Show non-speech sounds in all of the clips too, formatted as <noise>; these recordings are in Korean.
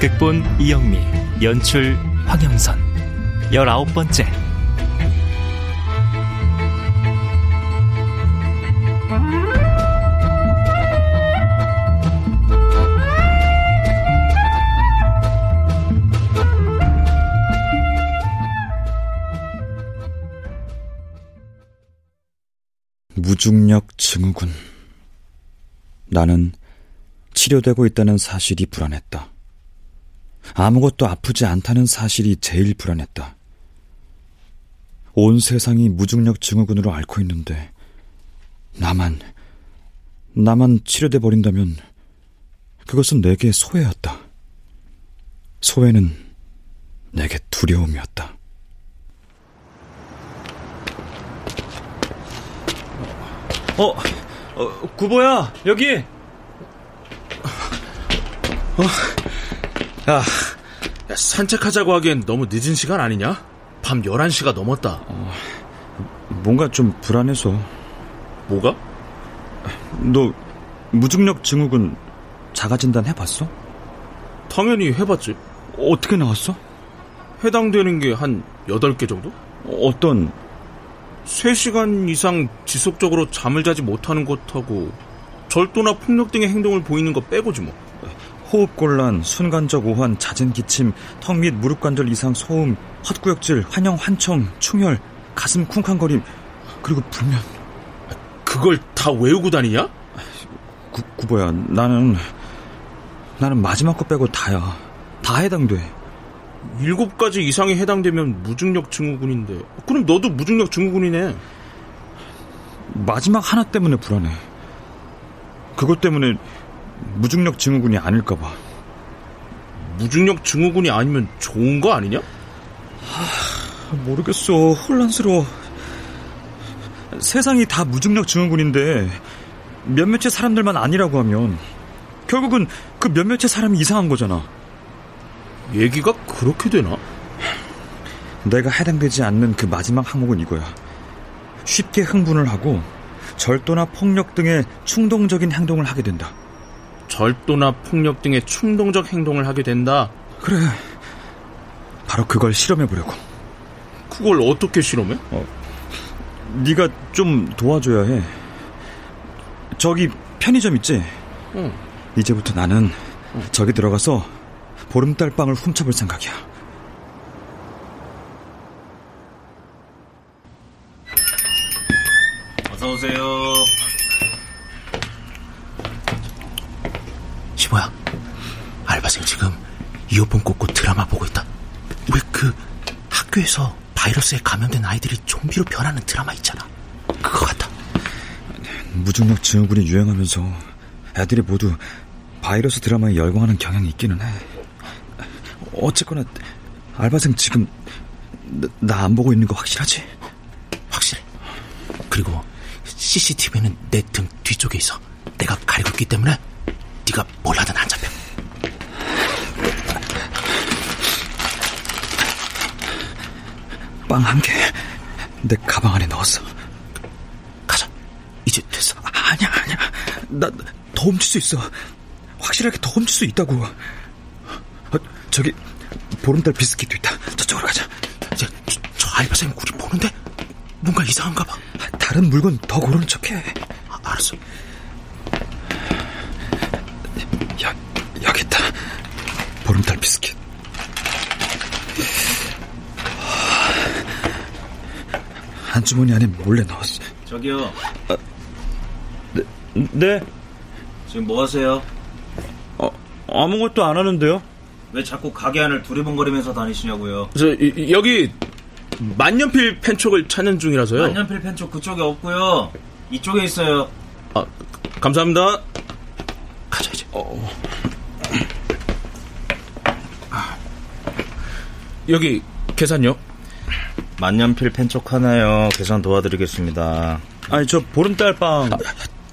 극본 이영미 연출 황영선 열아홉 번째 무중력 증후군. 나는 치료되고 있다는 사실이 불안했다. 아무것도 아프지 않다는 사실이 제일 불안했다. 온 세상이 무중력 증후군으로 앓고 있는데, 나만, 나만 치료돼 버린다면, 그것은 내게 소외였다. 소외는 내게 두려움이었다. 어, 어 구보야, 여기! 어, 야, 야, 산책하자고 하기엔 너무 늦은 시간 아니냐? 밤 11시가 넘었다. 어, 뭔가 좀 불안해서. 뭐가? 너 무중력 증후군 자가진단 해봤어? 당연히 해봤지. 어떻게 나왔어? 해당되는 게 한 8개 정도? 어떤 3시간 이상 지속적으로 잠을 자지 못하는 것하고 절도나 폭력 등의 행동을 보이는 거 빼고지 뭐. 호흡곤란, 순간적 오한, 잦은 기침, 턱및 무릎 관절 이상 소음, 헛구역질, 환영, 환청, 충혈, 가슴 쿵쾅거림, 그리고 불면. 그걸 다 외우고 다니냐? 구, 구보야, 나는 나는 마지막 거 빼고 다야. 다 해당돼. 일곱 가지 이상이 해당되면 무중력 증후군인데 그럼 너도 무중력 증후군이네 마지막 하나 때문에 불안해 그것 때문에 무중력 증후군이 아닐까봐 무중력 증후군이 아니면 좋은 거 아니냐? 하, 모르겠어 혼란스러워 세상이 다 무중력 증후군인데 몇몇의 사람들만 아니라고 하면 결국은 그 몇몇의 사람이 이상한 거잖아 얘기가 그렇게 되나? 내가 해당되지 않는 그 마지막 항목은 이거야. 쉽게 흥분을 하고 절도나 폭력 등의 충동적인 행동을 하게 된다. 절도나 폭력 등의 충동적 행동을 하게 된다? 그래. 바로 그걸 실험해 보려고. 그걸 어떻게 실험해? 어. 네가 좀 도와줘야 해. 저기 편의점 있지? 응. 이제부터 나는 응. 저기 들어가서 보름달 빵을 훔쳐볼 생각이야. 어서 오세요. 시보야, 알바생 지금 이어폰 꽂고 드라마 보고 있다. 왜 그 학교에서 바이러스에 감염된 아이들이 좀비로 변하는 드라마 있잖아. 그거 같다. 무중력 증후군이 유행하면서 애들이 모두 바이러스 드라마에 열광하는 경향이 있기는 해. 어쨌거나 알바생 지금 나 안 보고 있는 거 확실하지? 확실해. 그리고 CCTV는 내 등 뒤쪽에 있어. 내가 가리고 있기 때문에 네가 뭘 하든 안 잡혀. 빵 한 개 내 가방 안에 넣었어. 가자. 이제 됐어. 아, 아니야 아니야. 나 더 훔칠 수 있어. 확실하게 더 훔칠 수 있다고. 어, 저기 보름달 비스킷도 있다. 저쪽으로 가자. 저, 저, 저 알바생 우리 보는데 뭔가 이상한가 봐. 다른 물건 더 고르는 척해. 아, 알았어. 보름달 비스킷. 한 주머니 안에 몰래 넣었어. 저기요. 아, 네, 네. 지금 뭐 하세요? 어, 아무것도 안 하는데요. 왜 자꾸 가게 안을 두리번거리면서 다니시냐고요? 저 이, 여기 만년필 펜촉을 찾는 중이라서요. 만년필 펜촉 그쪽에 없고요. 이쪽에 있어요. 아, 감사합니다. 가자 이제. 어. 여기 계산요. 만년필 펜쪽 하나요. 계산 도와드리겠습니다. 아니, 저 보름달빵.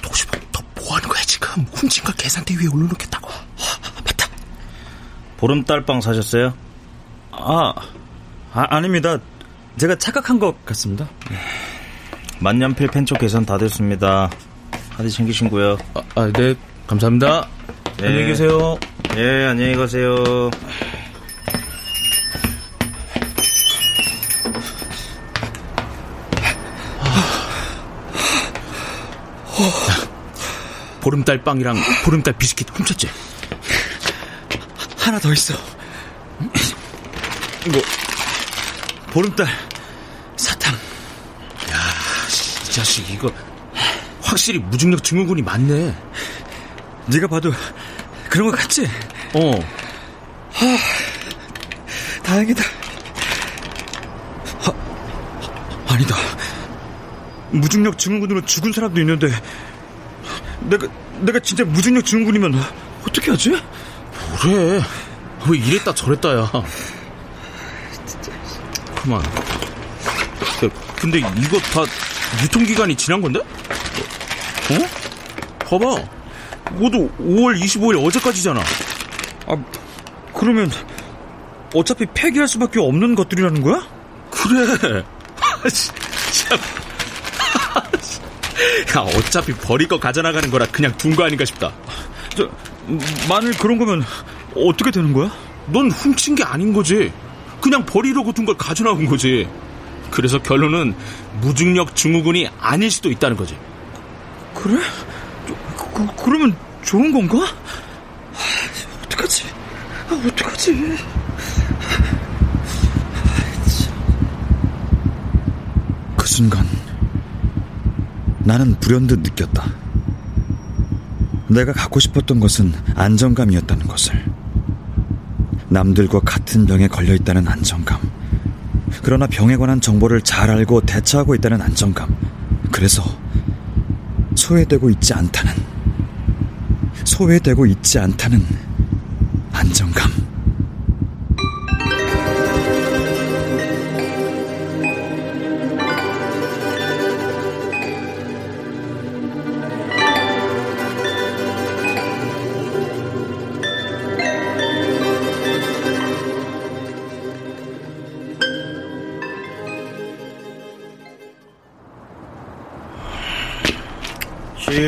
도시보, 너 뭐 하는 거야 지금? 훔친 걸 계산대 위에 올려놓겠다고. 맞다. 보름달 빵 사셨어요? 아, 아, 아닙니다. 제가 착각한 것 같습니다. 만년필 펜쪽 계산 다 됐습니다. 카드 챙기신고요. 아, 아, 네, 감사합니다. 네. 안녕히 계세요. 예, 안녕히 가세요. 보름달 빵이랑 보름달 비스킷 훔쳤지? 하나 더 있어. 이거, 보름달 사탕. 이 자식 이거 확실히 무중력 증후군이 많네. 네가 봐도 그런 것 같지? 어, 다행이다. 아, 아니다. 무중력 증후군으로 죽은 사람도 있는데 내가 내가 진짜 무중력 증후군이면 어떻게 하지? 그래. 왜 이랬다 저랬다야. 그만. 야, 근데 이거 다 유통기간이 지난 건데? 어? 봐봐. 모두 5월 25일 어제까지잖아. 아, 그러면 어차피 폐기할 수밖에 없는 것들이라는 거야? 그래. 참. 야, 어차피 버릴 거 가져나가는 거라 그냥 둔 거 아닌가 싶다. 저, 만일 그런 거면 어떻게 되는 거야? 넌 훔친 게 아닌 거지. 그냥 버리려고 둔 걸 가져나온 거지. 그래서 결론은 무중력 증후군이 아닐 수도 있다는 거지. 그래? 그, 그, 그러면 좋은 건가? 하, 어떡하지? 아, 어떡하지? 그 순간 나는 불현듯 느꼈다. 내가 갖고 싶었던 것은 안정감이었다는 것을. 남들과 같은 병에 걸려 있다는 안정감. 그러나 병에 관한 정보를 잘 알고 대처하고 있다는 안정감. 그래서 소외되고 있지 않다는 소외되고 있지 않다는 안정감.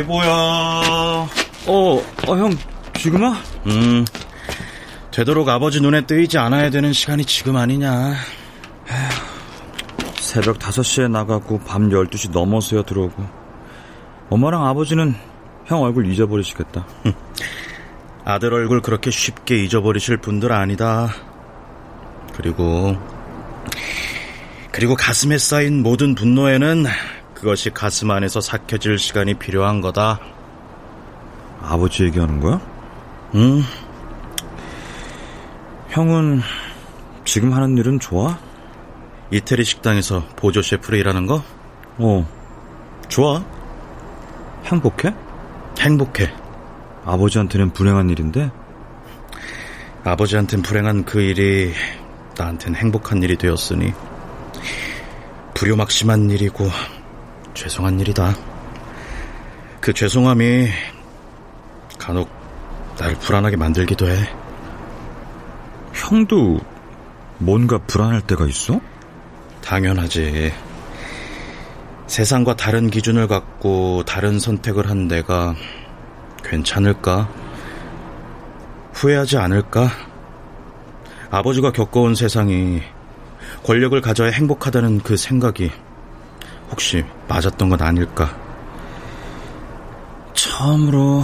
시보야. 어, 어, 형, 지금아? 음, 되도록 아버지 눈에 뜨이지 않아야 되는 시간이 지금 아니냐. 새벽 5시에 나가고 밤 12시 넘어서야 들어오고. 엄마랑 아버지는 형 얼굴 잊어버리시겠다. <laughs> 아들 얼굴 그렇게 쉽게 잊어버리실 분들 아니다. 그리고, 그리고 가슴에 쌓인 모든 분노에는 그것이 가슴 안에서 삭혀질 시간이 필요한 거다. 아버지 얘기하는 거야? 응? 형은 지금 하는 일은 좋아? 이태리 식당에서 보조 셰프로 일하는 거? 어, 좋아. 행복해? 행복해. 아버지한테는 불행한 일인데? 아버지한텐 불행한 그 일이 나한텐 행복한 일이 되었으니 불효막심한 일이고 죄송한 일이다. 그 죄송함이 간혹 날 불안하게 만들기도 해. 형도 뭔가 불안할 때가 있어? 당연하지. 세상과 다른 기준을 갖고 다른 선택을 한 내가 괜찮을까? 후회하지 않을까? 아버지가 겪어온 세상이 권력을 가져야 행복하다는 그 생각이 혹시 맞았던 건 아닐까? 처음으로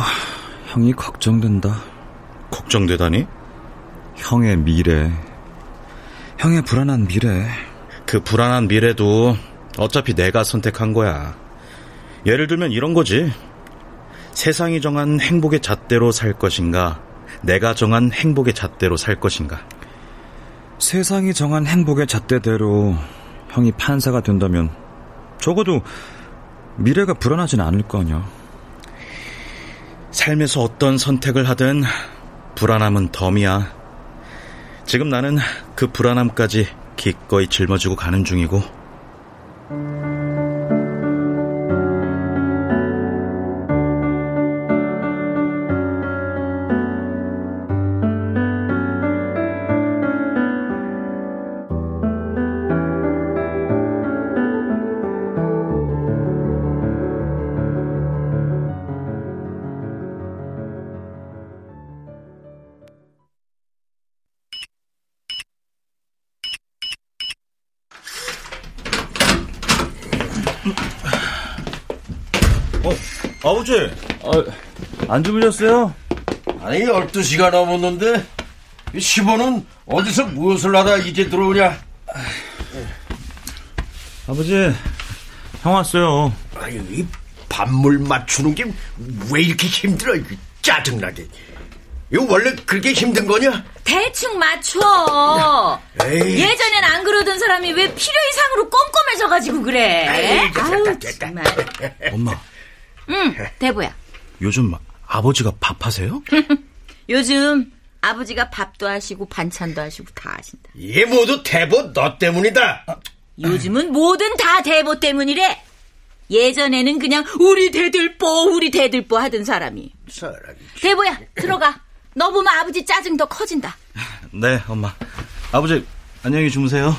형이 걱정된다. 걱정되다니? 형의 미래. 형의 불안한 미래. 그 불안한 미래도 어차피 내가 선택한 거야. 예를 들면 이런 거지. 세상이 정한 행복의 잣대로 살 것인가, 내가 정한 행복의 잣대로 살 것인가. 세상이 정한 행복의 잣대대로 형이 판사가 된다면 적어도 미래가 불안하진 않을 거 아니야. 삶에서 어떤 선택을 하든 불안함은 덤이야. 지금 나는 그 불안함까지 기꺼이 짊어지고 가는 중이고 어, 아버지. 아, 안 주무셨어요? 아니 12시가 넘었는데 10원은 어디서 무엇을 하다 이제 들어오냐 아버지, 형 왔어요. 이 반물 맞추는 게 왜 이렇게 힘들어 짜증나게 이거 원래 그렇게 힘든 거냐 대충 맞춰. 에이. 예전엔 안 그러던 사람이 왜 필요 이상으로 꼼꼼해져가지고 그래? 됐다, 아우 됐다. 정말. 엄마, 응, 대보야. 요즘 아버지가 밥하세요? <laughs> 요즘 아버지가 밥도 하시고 반찬도 하시고 다 하신다. 이게 모두 대보 너 때문이다 요즘은 뭐든 다 대보 때문이래. 예전에는 그냥 우리 대들보 우리 대들보 하던 사람이. 사람이 대보야 들어가. 너 보면 아버지 짜증 더 커진다. 네, 엄마. 아버지, 안녕히 주무세요.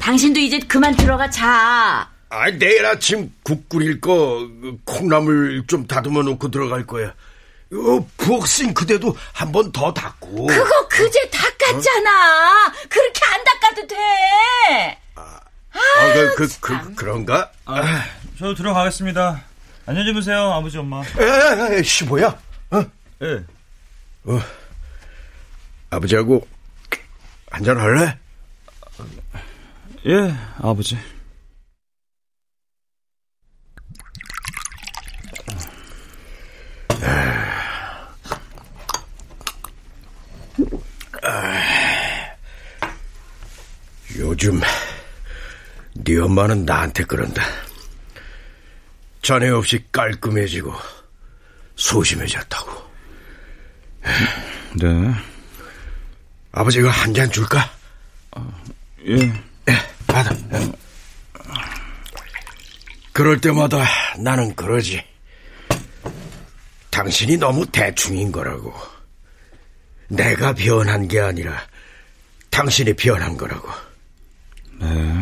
당신도 이제 그만 들어가 자. 아 내일 아침 국 끓일 거그 콩나물 좀 다듬어 놓고 들어갈 거야 요 부엌 싱크대도 한 번 더 닦고 그거 그제 닦았잖아. 그렇게 안 닦아도 돼. 아, 그, 그, 그, 그런가? 아, 저 들어가겠습니다. 안녕히 주무세요, 아버지, 엄마. 에, 에, 15야? 어? 예. 아버지하고 한잔 할래? 예, 아버지. 요즘 네 엄마는 나한테 그런다. 전에 없이 깔끔해지고 소심해졌다고. 네. 아버지가 한잔 줄까? 예. 받아. 그럴 때마다 나는 그러지. 당신이 너무 대충인 거라고. 내가 변한 게 아니라 당신이 변한 거라고. 네.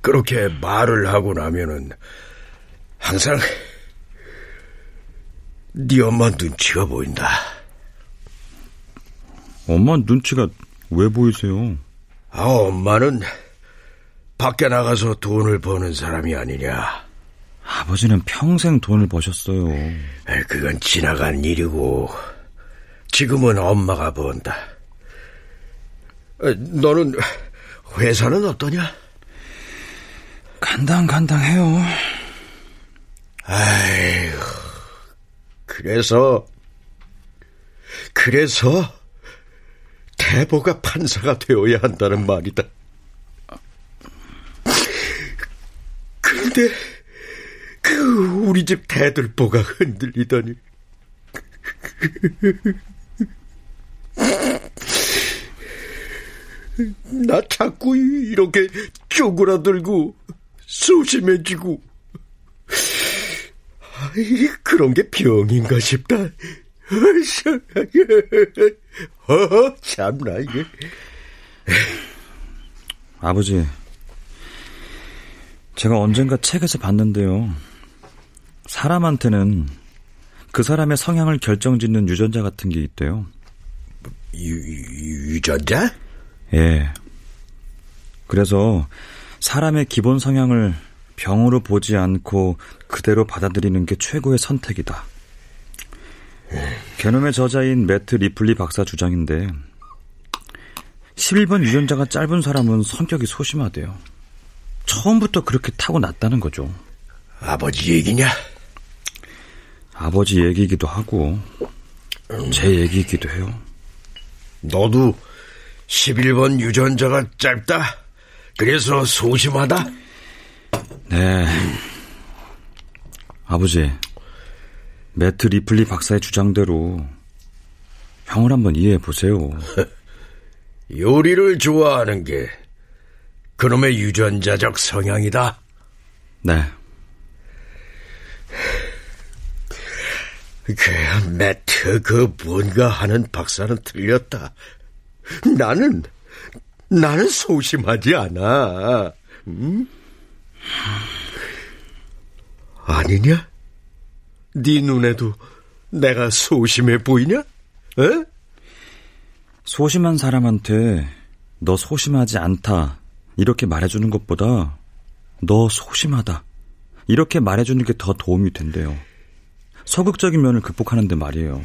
그렇게 말을 하고 나면은 항상 네 엄마 눈치가 보인다. 엄마 눈치가 왜 보이세요? 아, 엄마는 밖에 나가서 돈을 버는 사람이 아니냐. 아버지는 평생 돈을 버셨어요. 에, 그건 지나간 일이고 지금은 엄마가 번다. 에, 너는 회사는 어떠냐? 간당간당해요. 아이고, 그래서 그래서 대보가 판사가 되어야 한다는 말이다. 그런데 그 우리 집 대들보가 흔들리더니 나 자꾸 이렇게 쪼그라들고 소심해지고 아이, 그런 게 병인가 싶다. <laughs> 어, 참나 이게. 아버지, 제가 언젠가 책에서 봤는데요. 사람한테는 그 사람의 성향을 결정짓는 유전자 같은 게 있대요. 유, 유- 유전자? 예. 그래서 사람의 기본 성향을 병으로 보지 않고 그대로 받아들이는 게 최고의 선택이다. 게놈의 저자인 매트 리플리 박사 주장인데 11번 유전자가 짧은 사람은 성격이 소심하대요. 처음부터 그렇게 타고났다는 거죠. 아버지 얘기냐? 아버지 얘기이기도 하고 제 얘기이기도 해요. 너도 11번 유전자가 짧다? 그래서 소심하다? 네. 아버지, 매트 리플리 박사의 주장대로 형을 한번 이해해 보세요. <laughs> 요리를 좋아하는 게 그놈의 유전자적 성향이다. 네. 그 매트 그 뭔가 하는 박사는 틀렸다. 나는 나는 소심하지 않아. 음? 아니냐? 네 눈에도 내가 소심해 보이냐? 에? 소심한 사람한테 너 소심하지 않다 이렇게 말해주는 것보다 너 소심하다 이렇게 말해주는 게 더 도움이 된대요. 서극적인 면을 극복하는데 말이에요.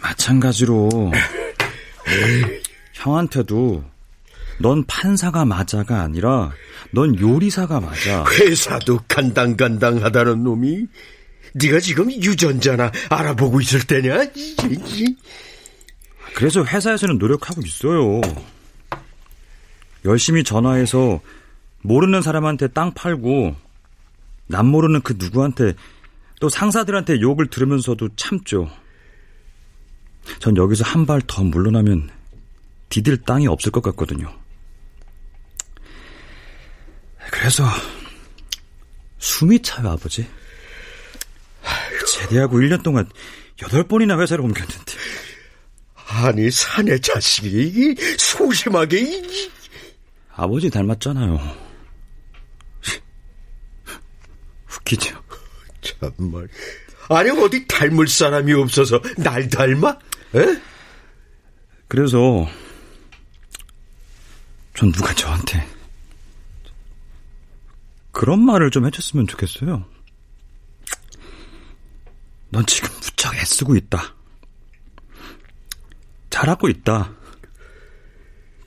마찬가지로 형한테도 넌 판사가 맞아가 아니라 넌 요리사가 맞아. 회사도 간당간당하다는 놈이 네가 지금 유전자나 알아보고 있을 때냐? 그래서 회사에서는 노력하고 있어요. 열심히 전화해서 모르는 사람한테 땅 팔고 남 모르는 그 누구한테 또 상사들한테 욕을 들으면서도 참죠. 전 여기서 한 발 더 물러나면 디딜 땅이 없을 것 같거든요. 그래서 숨이 차요, 아버지. 제대하고 1년 동안 8번이나 회사를 옮겼는데. 아니, 사내 자식이 소심하게. 아버지 닮았잖아요. 웃기죠. 참말. 아니, 어디 닮을 사람이 없어서 날 닮아? 에? 그래서 전 누가 저한테 그런 말을 좀 해줬으면 좋겠어요. 넌 지금 무척 애쓰고 있다. 잘하고 있다.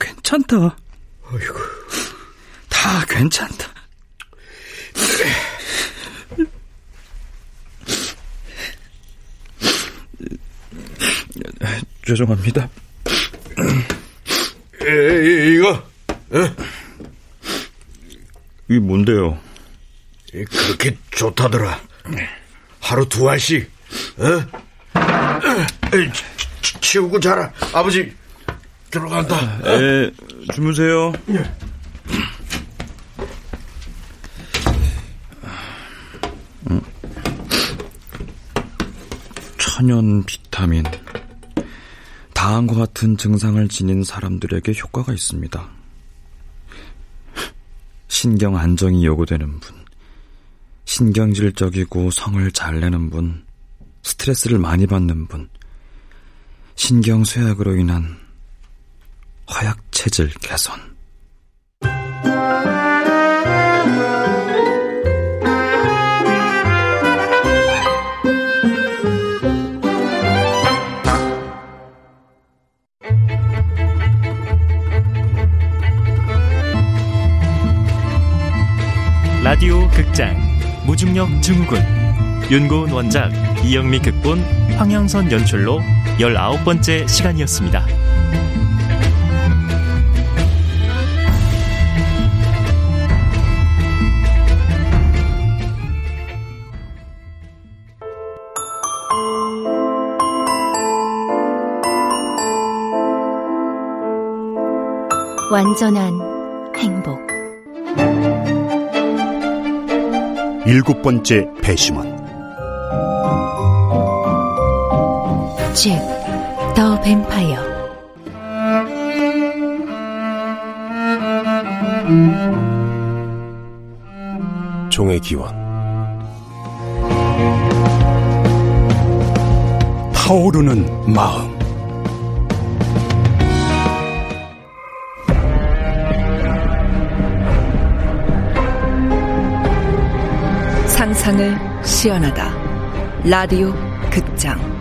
괜찮다. 어이구. 다 괜찮다. 죄송합니다. 에, 이거, 에? 이게 뭔데요? 그렇게 좋다더라. 하루 두 알씩, 어? 에, 치, 치우고 자라. 아버지, 들어간다. 예, 주무세요. 음. 천연 비타민. 다음과 같은 증상을 지닌 사람들에게 효과가 있습니다. 신경 안정이 요구되는 분, 신경질적이고 성을 잘 내는 분, 스트레스를 많이 받는 분, 신경 쇠약으로 인한 허약 체질 개선. 라디오 극장 무중력 증후군 윤고은 원작 이영미 극본 황영선 연출로 열아홉 번째 시간이었습니다. 완전한 행복. 일곱 번째 배심원. 잭, 더 뱀파이어. 종의 기원. 타오르는 마음 상상을 시연하다. 라디오 극장.